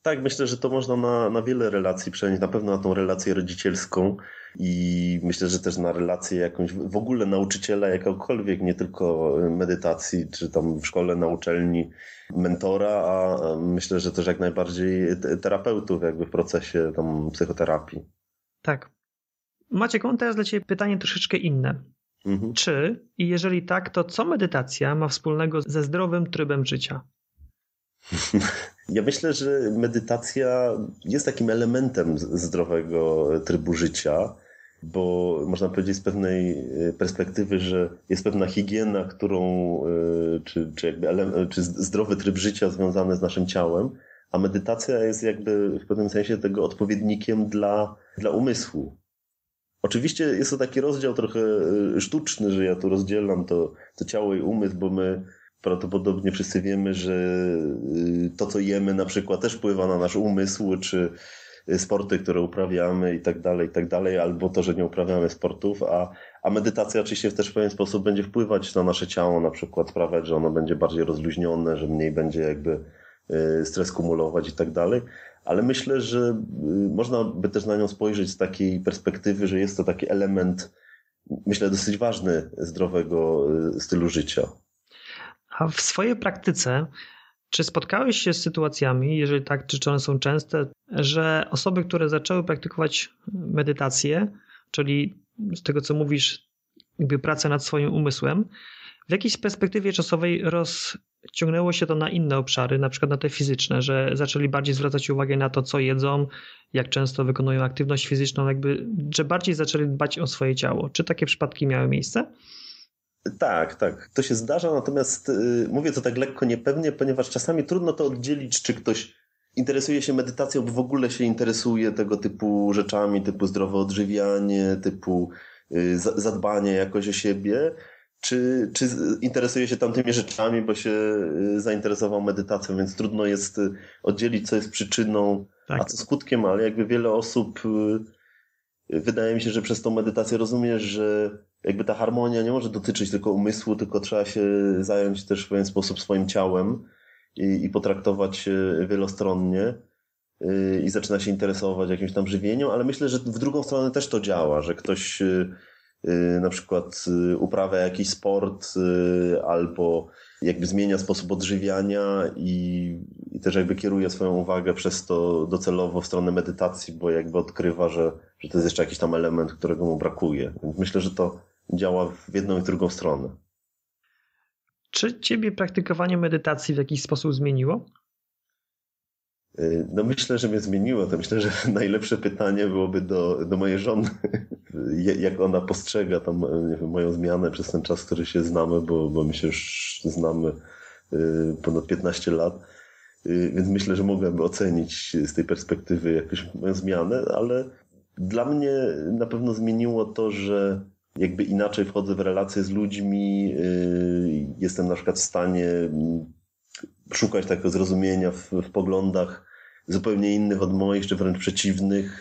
Tak, myślę, że to można na, na wiele relacji przenieść, na pewno na tą relację rodzicielską i myślę, że też na relację jakąś w ogóle nauczyciela jakąkolwiek, nie tylko medytacji, czy tam w szkole, na uczelni, mentora, a myślę, że też jak najbardziej terapeutów jakby w procesie tam psychoterapii. Tak. Maciek, mam teraz dla Ciebie pytanie troszeczkę inne. Mhm. Czy i jeżeli tak, to co medytacja ma wspólnego ze zdrowym trybem życia? Ja myślę, że medytacja jest takim elementem zdrowego trybu życia, bo można powiedzieć z pewnej e, perspektywy, że jest pewna higiena, którą, e, czy, czy, jakby czy zdrowy tryb życia związany z naszym ciałem, a medytacja jest jakby w pewnym sensie tego odpowiednikiem dla, dla umysłu. Oczywiście jest to taki rozdział trochę e, sztuczny, że ja tu rozdzielam to, to ciało i umysł, bo my prawdopodobnie wszyscy wiemy, że y, to, co jemy na przykład też wpływa na nasz umysł, czy y, sporty, które uprawiamy i tak dalej, i tak dalej, albo to, że nie uprawiamy sportów, a, a medytacja oczywiście też w pewien sposób będzie wpływać na nasze ciało, na przykład sprawiać, że ono będzie bardziej rozluźnione, że mniej będzie jakby y, stres kumulować i tak dalej. Ale myślę, że można by też na nią spojrzeć z takiej perspektywy, że jest to taki element, myślę, dosyć ważny zdrowego stylu życia. A w swojej praktyce, czy spotkałeś się z sytuacjami, jeżeli tak, czy one są częste, że osoby, które zaczęły praktykować medytację, czyli z tego co mówisz, jakby pracę nad swoim umysłem, w jakiejś perspektywie czasowej rozciągnęło się to na inne obszary, na przykład na te fizyczne, że zaczęli bardziej zwracać uwagę na to, co jedzą, jak często wykonują aktywność fizyczną, jakby, że bardziej zaczęli dbać o swoje ciało. Czy takie przypadki miały miejsce? Tak, tak. To się zdarza, natomiast yy, mówię to tak lekko niepewnie, ponieważ czasami trudno to oddzielić, czy ktoś interesuje się medytacją, bo w ogóle się interesuje tego typu rzeczami, typu zdrowe odżywianie, typu yy, zadbanie jakoś o siebie, czy, czy interesuje się tamtymi rzeczami, bo się yy, zainteresował medytacją, więc trudno jest y, oddzielić, co jest przyczyną, tak. a co skutkiem, ale jakby wiele osób, y, wydaje mi się, że przez tą medytację rozumiesz, że jakby ta harmonia nie może dotyczyć tylko umysłu, tylko trzeba się zająć też w pewien sposób swoim ciałem i, i potraktować wielostronnie y, i zaczyna się interesować jakimś tam żywieniem, ale myślę, że w drugą stronę też to działa, że ktoś y, y, na przykład uprawia jakiś sport albo jakby zmienia sposób odżywiania i, i też jakby kieruje swoją uwagę przez to docelowo w stronę medytacji, bo jakby odkrywa, że, że to jest jeszcze jakiś tam element, którego mu brakuje. Więc myślę, że to działa w jedną i drugą stronę. Czy ciebie praktykowanie medytacji w jakiś sposób zmieniło? Y, no myślę, że mnie zmieniło. To myślę, że najlepsze pytanie byłoby do, do mojej żony, jak ona postrzega tam wiem, moją zmianę przez ten czas, który się znamy, bo, bo my się już znamy y, ponad 15 lat. Y, więc myślę, że mogłaby ocenić z tej perspektywy jakąś moją zmianę, ale dla mnie na pewno zmieniło to, że jakby inaczej wchodzę w relacje z ludźmi, jestem na przykład w stanie szukać takiego zrozumienia w, w poglądach zupełnie innych od moich, czy wręcz przeciwnych,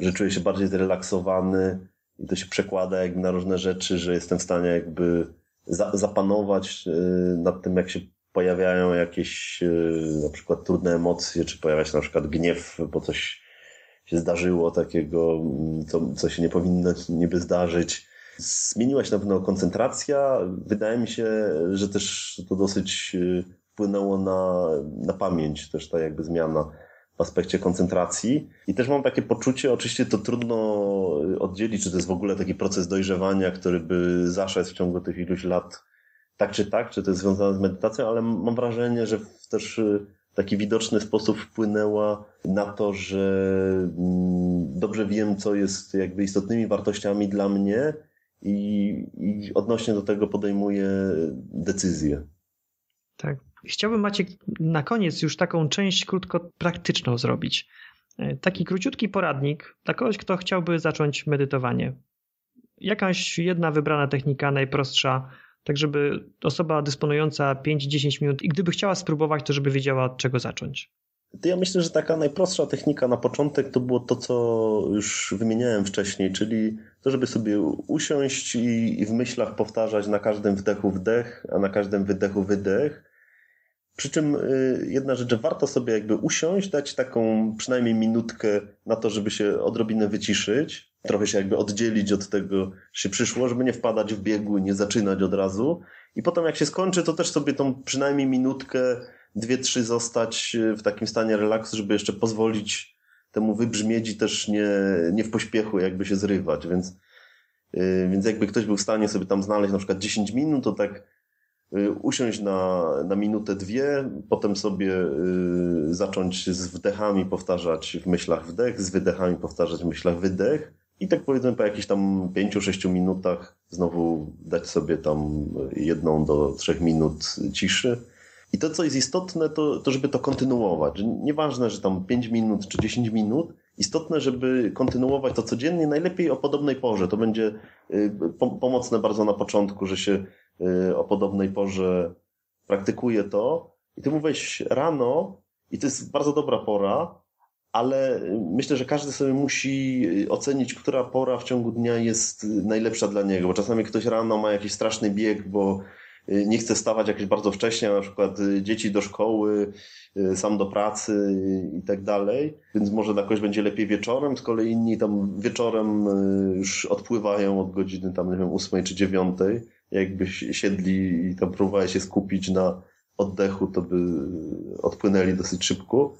że czuję się bardziej zrelaksowany i to się przekłada jakby na różne rzeczy, że jestem w stanie jakby za, zapanować y, nad tym, jak się pojawiają jakieś na przykład trudne emocje, czy pojawia się na przykład gniew, bo coś się zdarzyło takiego, mm, co, co się nie powinno niby zdarzyć. Zmieniła się na pewno koncentracja. Wydaje mi się, że też to dosyć y, wpłynęło na, na pamięć, też ta jakby zmiana w aspekcie koncentracji. I też mam takie poczucie, oczywiście to trudno oddzielić, czy to jest w ogóle taki proces dojrzewania, który by zaszedł w ciągu tych iluś lat, tak czy tak, czy to jest związane z medytacją, ale mam wrażenie, że też y, taki widoczny sposób wpłynęła na to, że mm, dobrze wiem, co jest jakby istotnymi wartościami dla mnie i, i odnośnie do tego podejmuję decyzje. Tak. Chciałbym Maciek na koniec już taką część krótko praktyczną zrobić. E, taki króciutki poradnik dla kogoś, kto chciałby zacząć medytowanie. Jakaś jedna wybrana technika, najprostsza, tak żeby osoba dysponująca 5-10 minut i gdyby chciała spróbować, to żeby wiedziała od czego zacząć. Ja myślę, że taka najprostsza technika na początek to było to, co już wymieniałem wcześniej, czyli to, żeby sobie usiąść i, w myślach powtarzać na każdym wdechu wdech, a na każdym wydechu wydech. Przy czym y, jedna rzecz, że warto sobie jakby usiąść, dać taką przynajmniej minutkę na to, żeby się odrobinę wyciszyć, trochę się jakby oddzielić od tego, się przyszło, żeby nie wpadać w biegu nie zaczynać od razu. I potem jak się skończy, to też sobie tą przynajmniej minutkę, dwie, trzy zostać w takim stanie relaksu, żeby jeszcze pozwolić temu wybrzmieć i też nie, nie w pośpiechu jakby się zrywać, więc, yy, więc jakby ktoś był w stanie sobie tam znaleźć na przykład 10 minut, to tak usiąść na, na minutę, dwie, potem sobie yy, zacząć z wdechami powtarzać w myślach wdech, z wydechami powtarzać w myślach wydech i tak powiedzmy po jakichś tam pięciu, sześciu minutach znowu dać sobie tam jedną do trzech minut ciszy. I to, co jest istotne, to, to żeby to kontynuować. Nieważne, że tam 5 minut czy 10 minut, istotne, żeby kontynuować to codziennie, najlepiej o podobnej porze. To będzie y, pomocne bardzo na początku, że się y, o podobnej porze praktykuje to. I ty mówisz rano, i to jest bardzo dobra pora, ale myślę, że każdy sobie musi ocenić, która pora w ciągu dnia jest najlepsza dla niego, bo czasami ktoś rano ma jakiś straszny bieg, bo y, nie chce stawać jakieś bardzo wcześnie, na przykład y, dzieci do szkoły, y, sam do pracy i tak dalej, więc może dla kogoś będzie lepiej wieczorem, z kolei inni tam wieczorem już odpływają od godziny tam, nie wiem, ósmej czy dziewiątej, jakby siedli i tam próbowali się skupić na oddechu, to by odpłynęli dosyć szybko.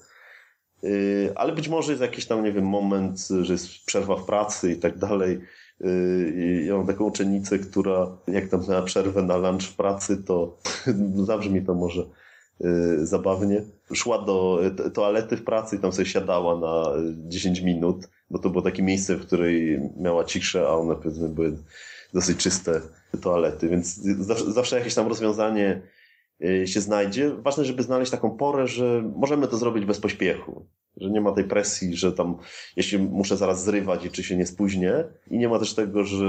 Y, ale być może jest jakiś tam, nie wiem, moment, że jest przerwa w pracy i tak dalej. Y, ja mam taką uczennicę, która jak tam miała przerwę na lunch w pracy, to zabrzmi to może y, zabawnie. Szła do toalety w pracy i tam sobie siadała na 10 minut, bo to było takie miejsce, w której miała ciszę, a one powiedzmy były dosyć czyste toalety, więc zawsze jakieś tam rozwiązanie Y, się znajdzie. Ważne, żeby znaleźć taką porę, że możemy to zrobić bez pośpiechu. Że nie ma tej presji, że tam, jeśli muszę zaraz zrywać i czy się nie spóźnię. I nie ma też tego, że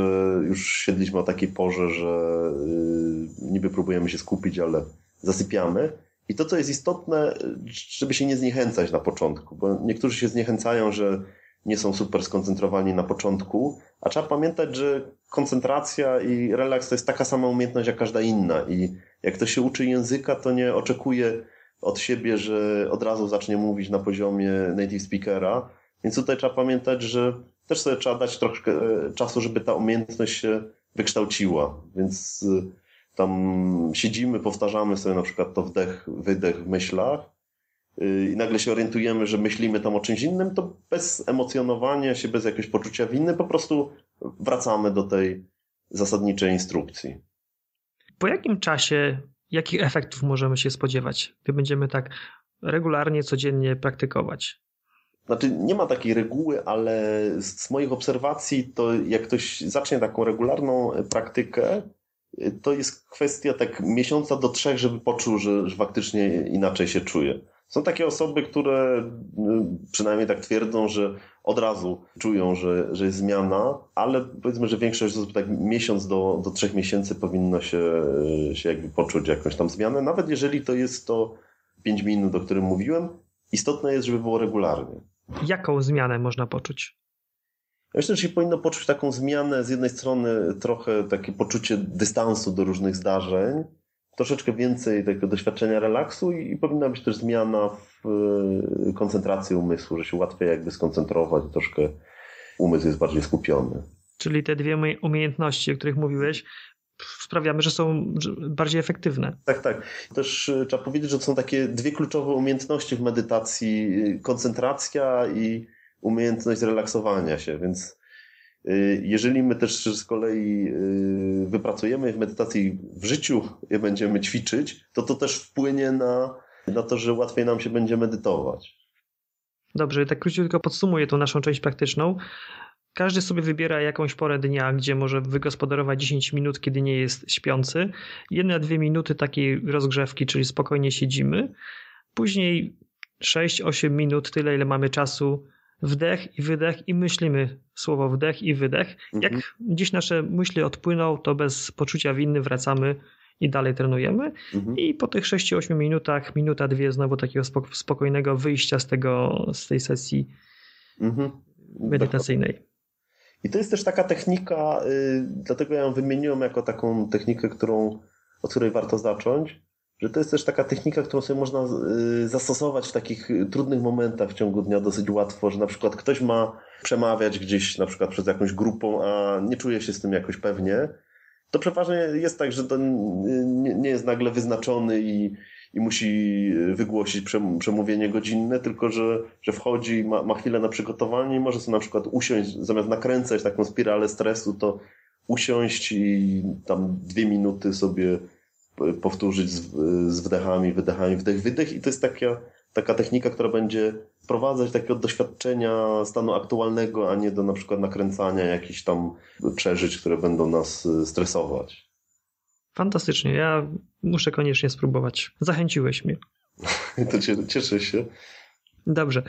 już siedliśmy o takiej porze, że yy, niby próbujemy się skupić, ale zasypiamy. I to, co jest istotne, żeby się nie zniechęcać na początku, bo niektórzy się zniechęcają, że nie są super skoncentrowani na początku, a trzeba pamiętać, że koncentracja i relaks to jest taka sama umiejętność jak każda inna i jak ktoś się uczy języka, to nie oczekuje od siebie, że od razu zacznie mówić na poziomie native speakera, więc tutaj trzeba pamiętać, że też sobie trzeba dać troszkę e, czasu, żeby ta umiejętność się wykształciła, więc e, tam siedzimy, powtarzamy sobie na przykład to wdech, wydech w myślach, i nagle się orientujemy, że myślimy tam o czymś innym, to bez emocjonowania się, bez jakiegoś poczucia winy, po prostu wracamy do tej zasadniczej instrukcji. Po jakim czasie, jakich efektów możemy się spodziewać, gdy będziemy tak regularnie, codziennie praktykować? Znaczy, nie ma takiej reguły, ale z moich obserwacji, to jak ktoś zacznie taką regularną praktykę, to jest kwestia tak miesiąca do trzech, żeby poczuł, że, że faktycznie inaczej się czuje. Są takie osoby, które y, przynajmniej tak twierdzą, że od razu czują, że, że jest zmiana, ale powiedzmy, że większość osób tak miesiąc do, do trzech miesięcy powinno się, y, się jakby poczuć jakąś tam zmianę, nawet jeżeli to jest to pięć minut, o którym mówiłem. Istotne jest, żeby było regularnie. Jaką zmianę można poczuć? Ja myślę, że się powinno poczuć taką zmianę, z jednej strony trochę takie poczucie dystansu do różnych zdarzeń, troszeczkę więcej tego doświadczenia relaksu i, i powinna być też zmiana w y, koncentracji umysłu, że się łatwiej jakby skoncentrować, troszkę umysł jest bardziej skupiony. Czyli te dwie umiejętności, o których mówiłeś, sprawiamy, że są bardziej efektywne. Tak, tak. Też y, trzeba powiedzieć, że to są takie dwie kluczowe umiejętności w medytacji: y, koncentracja i umiejętność relaksowania się, więc jeżeli my też z kolei y, wypracujemy w medytacji w życiu będziemy ćwiczyć, to to też wpłynie na na to, że łatwiej nam się będzie medytować. Dobrze, tak króciutko podsumuję tą naszą część praktyczną. Każdy sobie wybiera jakąś porę dnia, gdzie może wygospodarować 10 minut, kiedy nie jest śpiący. Jedna, dwie minuty takiej rozgrzewki, czyli spokojnie siedzimy. Później 6-8 minut, tyle ile mamy czasu, wdech i wydech i myślimy słowo wdech i wydech. Jak mhm. gdzieś nasze myśli odpłyną, to bez poczucia winy wracamy i dalej trenujemy. Mhm. I po tych 6-8 minutach, minuta, dwie znowu takiego spokojnego wyjścia z, tego, z tej sesji mhm. medytacyjnej. I to jest też taka technika, yy, dlatego ja ją wymieniłem jako taką technikę, którą, od której warto zacząć, że to jest też taka technika, którą sobie można yy, zastosować w takich trudnych momentach w ciągu dnia dosyć łatwo, że na przykład ktoś ma przemawiać gdzieś na przykład przed jakąś grupą, a nie czuje się z tym jakoś pewnie, to przeważnie jest tak, że to nie jest nagle wyznaczony i, i musi wygłosić przemówienie godzinne, tylko że, że wchodzi, ma, ma chwilę na przygotowanie i może sobie na przykład usiąść, zamiast nakręcać taką spiralę stresu, to usiąść i tam dwie minuty sobie powtórzyć z, z wdechami, wydechami, wdech, wydech i to jest taka, taka technika, która będzie sprowadzać takiego doświadczenia stanu aktualnego, a nie do na przykład nakręcania jakichś tam przeżyć, które będą nas y, stresować. Fantastycznie. Ja muszę koniecznie spróbować. Zachęciłeś mnie. to cieszę się. Dobrze.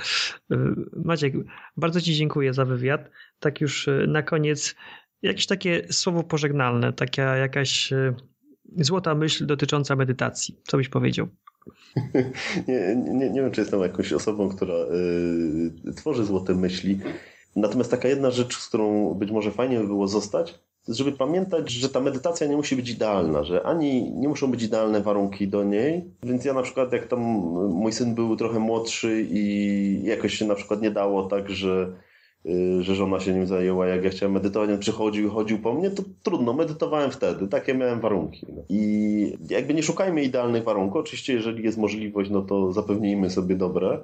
Y, Maciek, bardzo Ci dziękuję za wywiad. Tak już y, na koniec jakieś takie słowo pożegnalne, taka jakaś złota myśl dotycząca medytacji. Co byś powiedział? nie, nie, nie wiem, czy jestem jakąś osobą, która y, tworzy złote myśli. Natomiast taka jedna rzecz, z którą być może fajnie by było zostać, żeby pamiętać, że ta medytacja nie musi być idealna, że ani nie muszą być idealne warunki do niej. Więc ja na przykład, jak tam mój syn był trochę młodszy i jakoś się na przykład nie dało tak, że że żona się nim zajęła, jak ja chciałem medytować, on przychodził i chodził po mnie, to trudno, medytowałem wtedy, takie miałem warunki. No. I jakby nie szukajmy idealnych warunków, oczywiście jeżeli jest możliwość, no to zapewnijmy sobie dobre,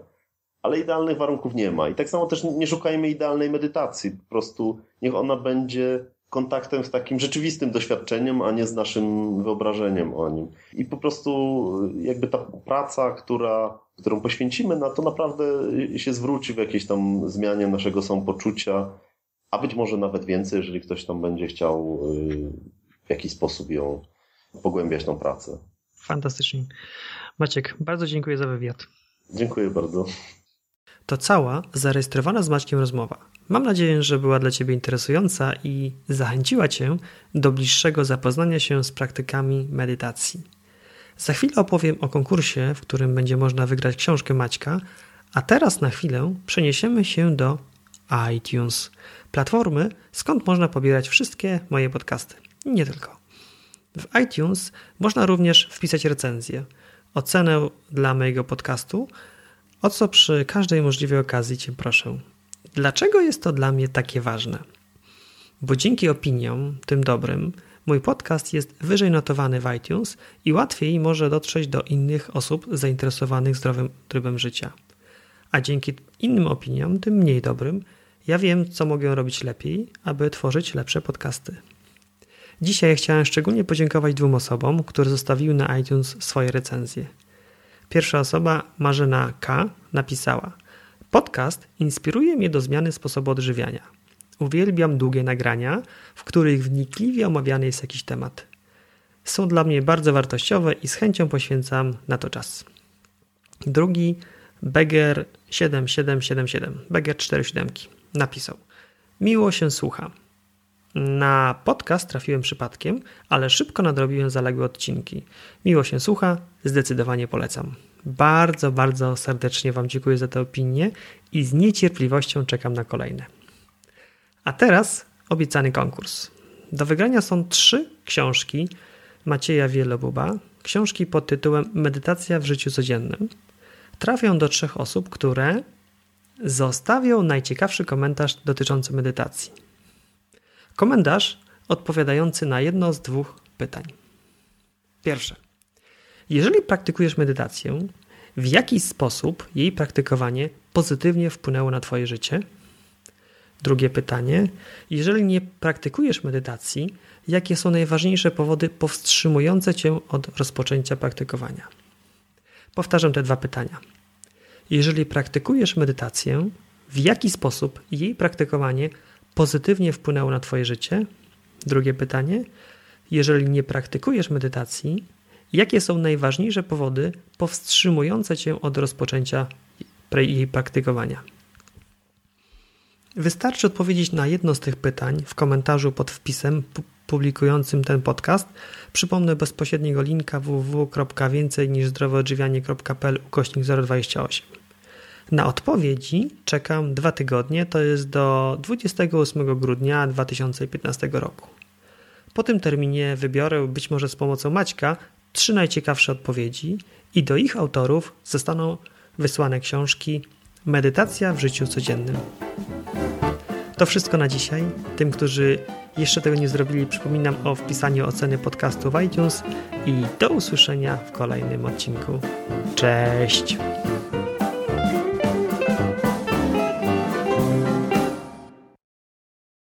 ale idealnych warunków nie ma. I tak samo też nie szukajmy idealnej medytacji, po prostu niech ona będzie kontaktem z takim rzeczywistym doświadczeniem, a nie z naszym wyobrażeniem o nim. I po prostu jakby ta praca, która, którą poświęcimy na to naprawdę się zwróci w jakiejś tam zmianie naszego samopoczucia, a być może nawet więcej, jeżeli ktoś tam będzie chciał y, w jakiś sposób ją pogłębiać tą pracę. Fantastycznie. Maciek, bardzo dziękuję za wywiad. Dziękuję bardzo. To cała zarejestrowana z Maćkiem rozmowa. Mam nadzieję, że była dla Ciebie interesująca i zachęciła Cię do bliższego zapoznania się z praktykami medytacji. Za chwilę opowiem o konkursie, w którym będzie można wygrać książkę Maćka, a teraz na chwilę przeniesiemy się do iTunes, platformy, skąd można pobierać wszystkie moje podcasty. Nie tylko. W iTunes można również wpisać recenzję, ocenę dla mojego podcastu o co przy każdej możliwej okazji Cię proszę. Dlaczego jest to dla mnie takie ważne? Bo dzięki opiniom, tym dobrym, mój podcast jest wyżej notowany w iTunes i łatwiej może dotrzeć do innych osób zainteresowanych zdrowym trybem życia. A dzięki innym opiniom, tym mniej dobrym, ja wiem, co mogę robić lepiej, aby tworzyć lepsze podcasty. Dzisiaj chciałem szczególnie podziękować dwóm osobom, które zostawiły na iTunes swoje recenzje – Pierwsza osoba, Marzena K., napisała: Podcast inspiruje mnie do zmiany sposobu odżywiania. Uwielbiam długie nagrania, w których wnikliwie omawiany jest jakiś temat. Są dla mnie bardzo wartościowe i z chęcią poświęcam na to czas. Drugi, Beger 7777, Beger 47 napisał: Miło się słucha. Na podcast trafiłem przypadkiem, ale szybko nadrobiłem zaległe odcinki. Miło się słucha, zdecydowanie polecam. Bardzo, bardzo serdecznie Wam dziękuję za tę opinię i z niecierpliwością czekam na kolejne. A teraz obiecany konkurs. Do wygrania są trzy książki Macieja Wielobuba, książki pod tytułem Medytacja w życiu codziennym. Trafią do trzech osób, które zostawią najciekawszy komentarz dotyczący medytacji. Komentarz odpowiadający na jedno z dwóch pytań. Pierwsze. Jeżeli praktykujesz medytację, w jaki sposób jej praktykowanie pozytywnie wpłynęło na Twoje życie? Drugie pytanie. Jeżeli nie praktykujesz medytacji, jakie są najważniejsze powody powstrzymujące Cię od rozpoczęcia praktykowania? Powtarzam te dwa pytania. Jeżeli praktykujesz medytację, w jaki sposób jej praktykowanie pozytywnie wpłynęło na Twoje życie? Drugie pytanie. Jeżeli nie praktykujesz medytacji, jakie są najważniejsze powody powstrzymujące Cię od rozpoczęcia jej praktykowania? Wystarczy odpowiedzieć na jedno z tych pytań w komentarzu pod wpisem publikującym ten podcast. Przypomnę bezpośredniego linka www.więcej niż zdrowoodżywianie.pl ukośnik 028. Na odpowiedzi czekam dwa tygodnie, to jest do 28 grudnia 2015 roku. Po tym terminie wybiorę, być może z pomocą Maćka, trzy najciekawsze odpowiedzi i do ich autorów zostaną wysłane książki Medytacja w życiu codziennym. To wszystko na dzisiaj. Tym, którzy jeszcze tego nie zrobili, przypominam o wpisaniu oceny podcastu w iTunes i do usłyszenia w kolejnym odcinku. Cześć!